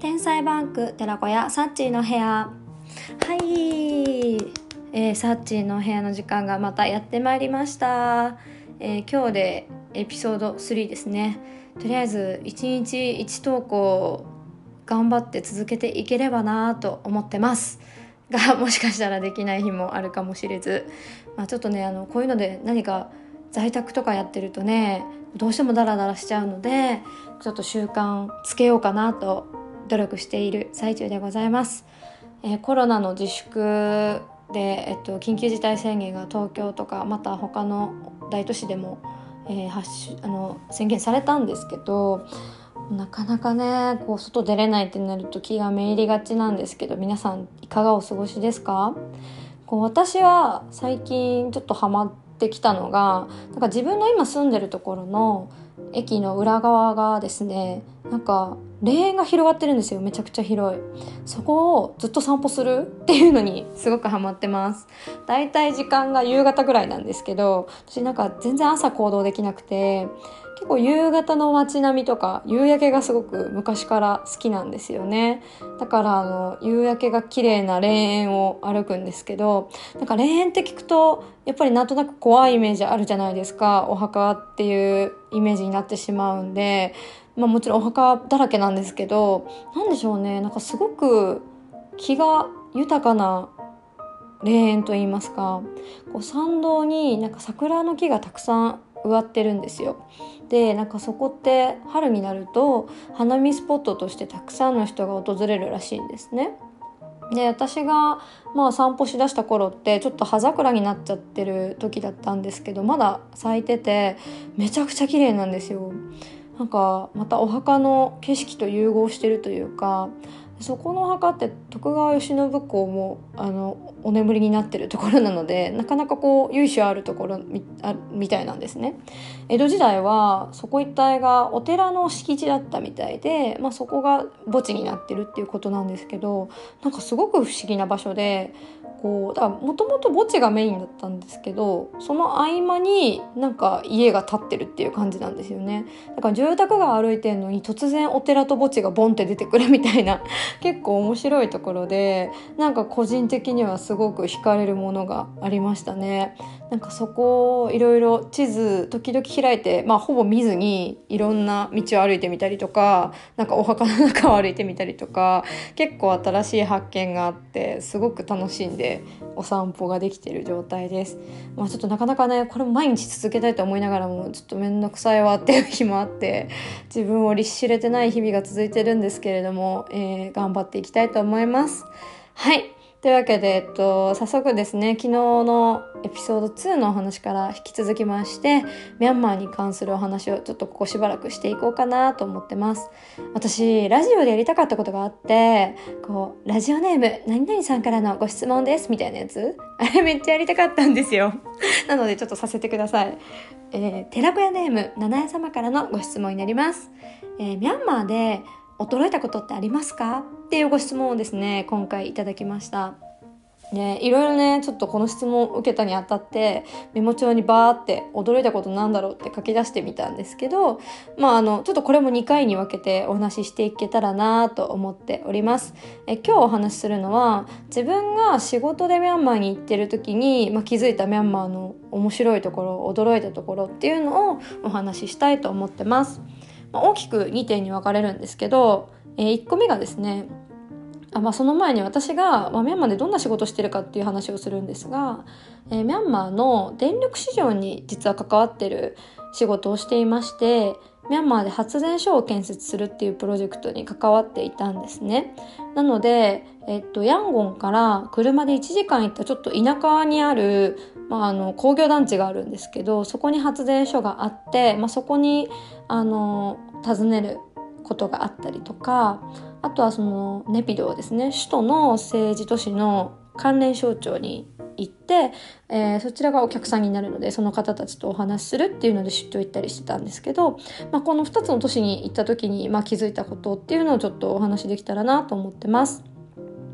天才バンク寺子屋サッチーの部屋。はい、えー、サッチーの部屋の時間がまたやってまいりました、えー今日でエピソード3ですね。とりあえず1日1投稿頑張って続けていければなと思ってます。がもしかしたらできない日もあるかもしれず、まあ、ちょっとねあのこういうので何か在宅とかやってるとねどうしてもダラダラしちゃうのでちょっと習慣つけようかなと努力している最中でございます、えーコロナの自粛で、えっと、緊急事態宣言が東京とかまた他の大都市でも、えー発あの宣言されたんですけどなかなかねこう外出れないってなると気がめいりがちなんですけど皆さんいかがお過ごしですか？こう私は最近ちょっとハマってきたのがなんか自分の今住んでるところの駅の裏側がですねなんか霊園が広がってるんですよ。めちゃくちゃ広い。そこをずっと散歩する？っていうのにすごくハマってます。だいたい時間が夕方ぐらいなんですけど私なんか全然朝行動できなくて結構夕方の街並みとか夕焼けがすごく昔から好きなんですよね。だからあの夕焼けが綺麗な霊園を歩くんですけどなんか霊園って聞くとやっぱりなんとなく怖いイメージあるじゃないですか。お墓っていうイメージになってしまうんでまあもちろんお墓だらけなんですけどなんでしょうね。なんかすごく気が豊かな霊園と言いますか。こう参道になんか桜の木がたくさん植わってるんですよ。でなんかそこって春になると花見スポットとしてたくさんの人が訪れるらしいんですね。で私がまあ散歩しだした頃ってちょっと葉桜になっちゃってる時だったんですけどまだ咲いててめちゃくちゃ綺麗なんですよ。なんかまたお墓の景色と融合してるというかそこの墓って徳川慶喜公もあのお眠りになってるところなのでなかなかこう由緒あるところみあみたいなんですね。江戸時代はそこ一帯がお寺の敷地だったみたいで、まあ、そこが墓地になってるっていうことなんですけどなんかすごく不思議な場所でこうだからもともと墓地がメインだったんですけどその合間になんか家が建ってるっていう感じなんですよね。だから住宅が歩いてるのに突然お寺と墓地がボンって出てくるみたいな 結構面白いところでなんか個人的にはすごく惹かれるものがありましたね。なんかそこをいろいろ地図時々開いてまあほぼ見ずにいろんな道を歩いてみたりとかなんかお墓の中を歩いてみたりとか結構新しい発見があってすごく楽しんでお散歩ができている状態です。まあちょっとなかなかねこれも毎日続けたいと思いながらもちょっと面倒くさいわっていう日もあって自分を律しれてない日々が続いてるんですけれども、えー頑張っていきたいと思います。はいというわけで、えっと、早速ですね、昨日のエピソード2のお話から引き続きまして、ミャンマーに関するお話をちょっとここしばらくしていこうかなと思ってます。私、ラジオでやりたかったことがあって、こう、ラジオネーム、何々さんからのご質問です、みたいなやつ？あれめっちゃやりたかったんですよ。なのでちょっとさせてください。えー、寺子屋ネーム、七重様からのご質問になります。えーミャンマーで驚いたことってありますか？っていうご質問をですね、今回いただきました。ね、いろいろね、ちょっとこの質問を受けたにあたって、メモ帳にバーって驚いたことなんだろうって書き出してみたんですけど、まああの、ちょっとこれも2回に分けてお話ししていけたらなと思っております。え今日お話しするのは、自分が仕事でミャンマーに行ってる時に、まあ、気づいたミャンマーの面白いところ、驚いたところっていうのをお話ししたいと思ってます。まあ、大きく2点に分かれるんですけど、え1個目がですね、あまあ、その前に私が、まあ、ミャンマーでどんな仕事してるかっていう話をするんですが、えーミャンマーの電力市場に実は関わってる仕事をしていましてミャンマーで発電所を建設するっていうプロジェクトに関わっていたんですね。なので、えっと、ヤンゴンから車で1時間行ったちょっと田舎にある、まあ、あの工業団地があるんですけどそこに発電所があって、まあ、そこにあの訪ねることがあったりとかあとはそのネピドーですね首都の政治都市の関連省庁に行って、えーそちらがお客さんになるのでその方たちとお話しするっていうので出張行ったりしてたんですけど、まあ、この2つの都市に行った時に、まあ、気づいたことっていうのをちょっとお話しできたらなと思ってます。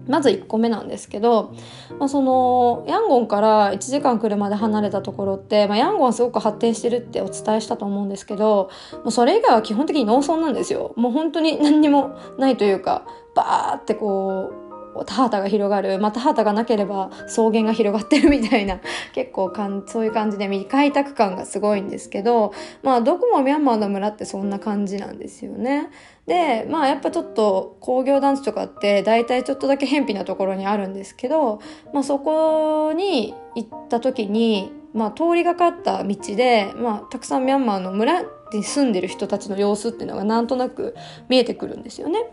まず1個目なんですけど、まあ、そのヤンゴンから1時間車で離れたところって、まあ、ヤンゴンはすごく発展してるってお伝えしたと思うんですけどもうそれ以外は基本的に農村なんですよ。もう本当に何にもないというかバーってこう田畑が広がる、また田畑がなければ草原が広がってるみたいな、結構かん、そういう感じで未開拓感がすごいんですけど、まあどこもミャンマーの村ってそんな感じなんですよね。で、まあやっぱちょっと工業団地とかって大体ちょっとだけ偏僻なところにあるんですけど、まあそこに行った時に、まあ通りがかった道で、まあたくさんミャンマーの村に住んでる人たちの様子っていうのがなんとなく見えてくるんですよね。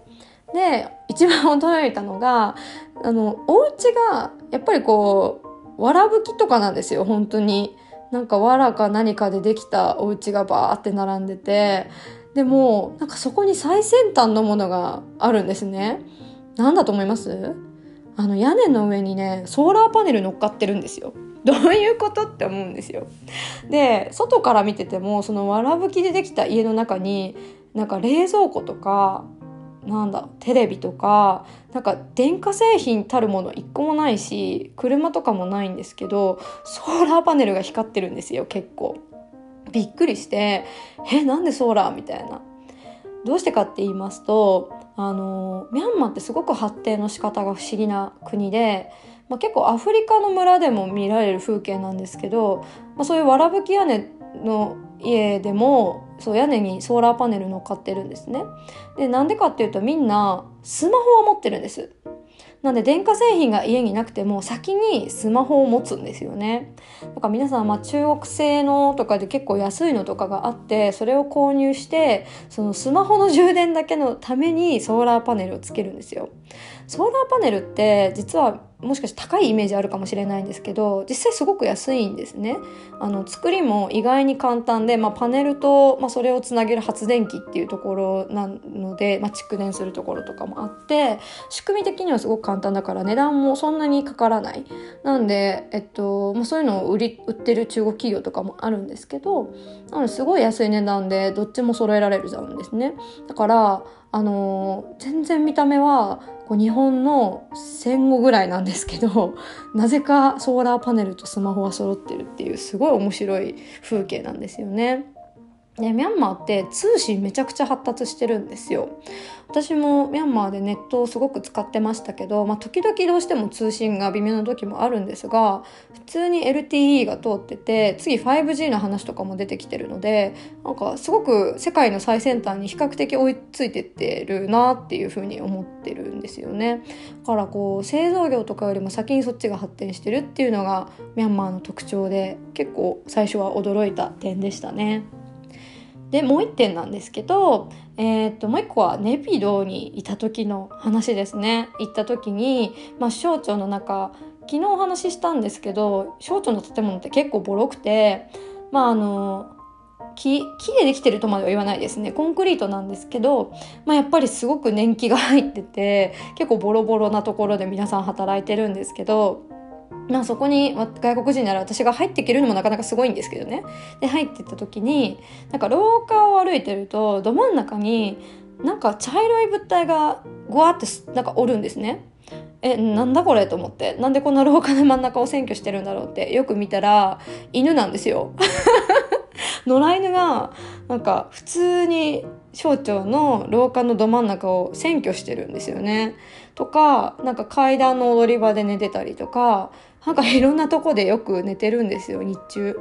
で一番驚いたのがあのお家がやっぱりこうわらぶきとかなんですよ本当になんか藁か何かでできたお家がバーって並んでてでもなんかそこに最先端のものがあるんですね。何だと思います？あの屋根の上にねソーラーパネル乗っかってるんですよ。どういうことって思うんですよ。で外から見ててもそのわらぶきでできた家の中になんか冷蔵庫とかなんだテレビとかなんか電化製品たるもの一個もないし車とかもないんですけどソーラーパネルが光ってるんですよ結構。びっくりしてえなんでソーラーみたいなどうしてかって言いますとあのミャンマーってすごく発展の仕方が不思議な国で、まあ、結構アフリカの村でも見られる風景なんですけど、まあ、そういうわらぶき屋根の家でもそう屋根にソーラーパネル乗っかってるんですね。でなんでかっていうとみんなスマホを持ってるんです。なんで電化製品が家になくても先にスマホを持つんですよね。なんか皆さんま中国製のとかで結構安いのとかがあってそれを購入してそのスマホの充電だけのためにソーラーパネルをつけるんですよ。ソーラーパネルって実はもしかして高いイメージあるかもしれないんですけど実際すごく安いんですね。あの作りも意外に簡単で、まあ、パネルと、まあ、それをつなげる発電機っていうところなので、まあ、蓄電するところとかもあって仕組み的にはすごく簡単だから値段もそんなにかからない。なんで、えっとまあ、そういうのを売り売ってる中国企業とかもあるんですけどなのですごい安い値段でどっちも揃えられるじゃんですね。だからあの全然見た目はこう日本の戦後ぐらいなんですけど なぜかソーラーパネルとスマホは揃ってるっていうすごい面白い風景なんですよね。でミャンマーって通信めちゃくちゃ発達してるんですよ。私もミャンマーでネットをすごく使ってましたけど、まあ、時々どうしても通信が微妙な時もあるんですが普通に LTE が通ってて次 5G の話とかも出てきてるのでなんかすごく世界の最先端に比較的追いついてってるなっていうふうに思ってるんですよね。だからこう製造業とかよりも先にそっちが発展してるっていうのがミャンマーの特徴で結構最初は驚いた点でしたね。でもう一点なんですけど、えー、っともう一個はネピドにいた時の話ですね。行った時に、まあ、省庁の中昨日お話ししたんですけど省庁の建物って結構ボロくてまああの木木でできてるとまでは言わないですね。コンクリートなんですけど、まあ、やっぱりすごく年季が入ってて結構ボロボロなところで皆さん働いてるんですけどまあそこに外国人なら私が入っていけるのもなかなかすごいんですけどね。で、入ってった時に、なんか廊下を歩いてると、ど真ん中になんか茶色い物体がぐわってなんかおるんですね。え、なんだこれと思って。なんでこんな廊下の真ん中を占拠してるんだろうって、よく見たら、犬なんですよ。野良犬が、なんか普通に省庁の廊下のど真ん中を占拠してるんですよね。とか、なんか階段の踊り場で寝てたりとか、なんかいろんなとこでよく寝てるんですよ、日中。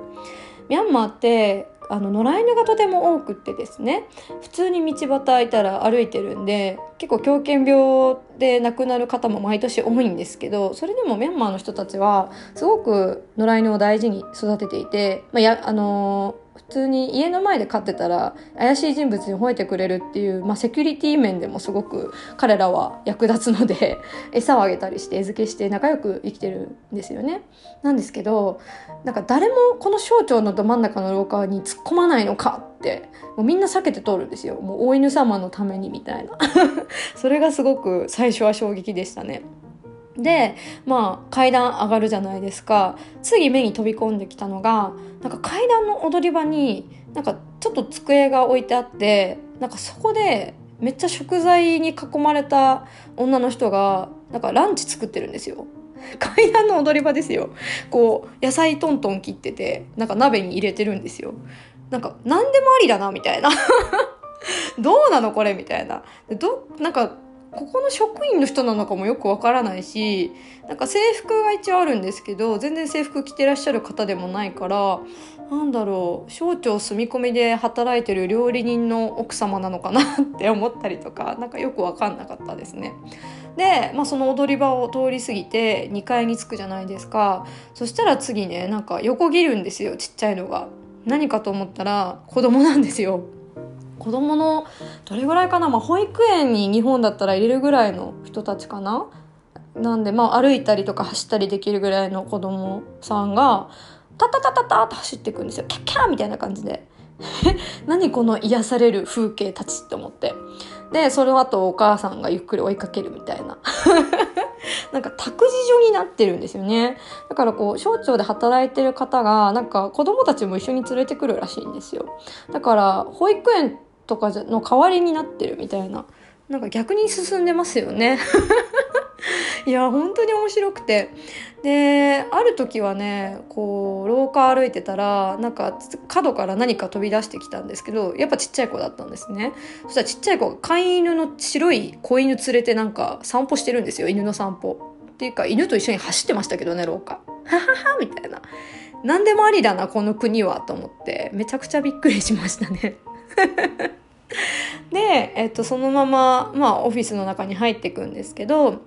ミャンマーってあの野良犬がとても多くってですね普通に道端いたら歩いてるんで結構狂犬病で亡くなる方も毎年多いんですけどそれでもミャンマーの人たちはすごく野良犬を大事に育てていて、まあ、やあの普通に家の前で飼ってたら怪しい人物に吠えてくれるっていう、まあ、セキュリティ面でもすごく彼らは役立つので 餌をあげたりして餌付けして仲良く生きてるんですよね。なんですけどなんか誰もこの省庁のど真ん中の廊下に突っ込まないのかってもうみんな避けて通るんですよもう大犬様のためにみたいな それがすごく最初は衝撃でしたね。でまあ階段上がるじゃないですか。次目に飛び込んできたのがなんか階段の踊り場になんかちょっと机が置いてあってなんかそこでめっちゃ食材に囲まれた女の人がなんかランチ作ってるんですよ。階段の踊り場ですよ。こう野菜トントン切っててなんか鍋に入れてるんですよ。なんか何でもありだなみたいな。どうなのこれみたいな。どなんかここの職員の人なのかもよくわからないしなんか制服が一応あるんですけど全然制服着てらっしゃる方でもないからなんだろう省庁住み込みで働いてる料理人の奥様なのかなって思ったりとか何かよく分かんなかったですね。で、まあ、その踊り場を通り過ぎて2階に着くじゃないですかそしたら次ねなんか横切るんですよちっちゃいのが。何かと思ったら子供なんですよ。子供のどれぐらいかな、まあ、保育園に日本だったら入れるぐらいの人たちかな？なんでまあ歩いたりとか走ったりできるぐらいの子供さんがタタタタタって走っていくんですよ。キャッキャー！みたいな感じで。何この癒される風景たちって思って。でその後お母さんがゆっくり追いかけるみたいな。なんか託児所になってるんですよね。だからこう省庁で働いてる方がなんか子供たちも一緒に連れてくるらしいんですよ。だから保育園とかの代わりになってるみたいな。なんか逆に進んでますよね。いや本当に面白くて。である時はねこう廊下歩いてたらなんか角から何か飛び出してきたんですけどやっぱちっちゃい子だったんですね。そしたらちっちゃい子が飼い犬の白い子犬連れてなんか散歩してるんですよ。犬の散歩。っていうか犬と一緒に走ってましたけどね廊下。はははみたいな。何でもありだなこの国はと思って。めちゃくちゃびっくりしましたねで、えっと、そのまま、まあ、オフィスの中に入っていくんですけど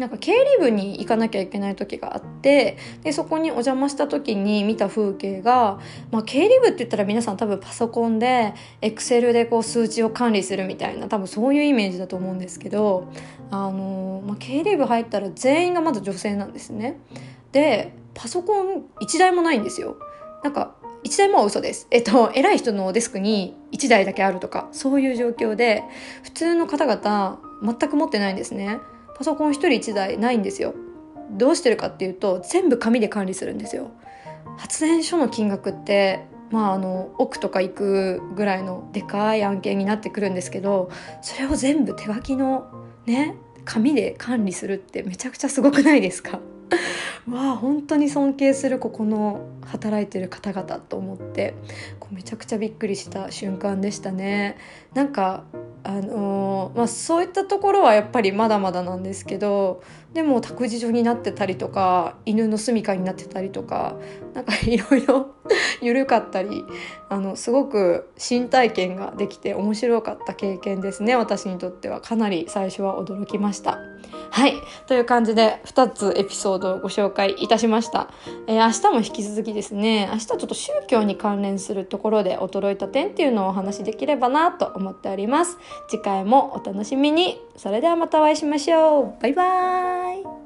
なんか経理部に行かなきゃいけない時があってでそこにお邪魔した時に見た風景が、まあ、経理部って言ったら皆さん多分パソコンでエクセルでこう数値を管理するみたいな多分そういうイメージだと思うんですけどあの、まあ、経理部入ったら全員がまず女性なんですね。でパソコン1台もないんですよ。なんか1台も嘘です。えっと、偉い人のデスクに1台だけあるとか、そういう状況で、普通の方々、全く持ってないんですね。パソコン1人1台ないんですよ。どうしてるかっていうと、全部紙で管理するんですよ。発電所の金額って、まあ、あの奥とか行くぐらいのでかい案件になってくるんですけどそれを全部手書きのね紙で管理するってめちゃくちゃすごくないですか？わあ本当に尊敬するここの働いてる方々と思ってこうめちゃくちゃびっくりした瞬間でしたね。なんかあのー、まあ、そういったところはやっぱりまだまだなんですけどでも託児所になってたりとか犬の住処になってたりとかなんかいろいろ 緩かったりあのすごく新体験ができて面白かった経験ですね私にとっては。かなり最初は驚きました。はい。という感じで2つエピソードをご紹介いたしました、えー、明日も引き続きですね。明日ちょっと宗教に関連するところで驚いた点っていうのをお話しできればなと思っております。次回もお楽しみに。それではまたお会いしましょう。バイバーイ。Bye.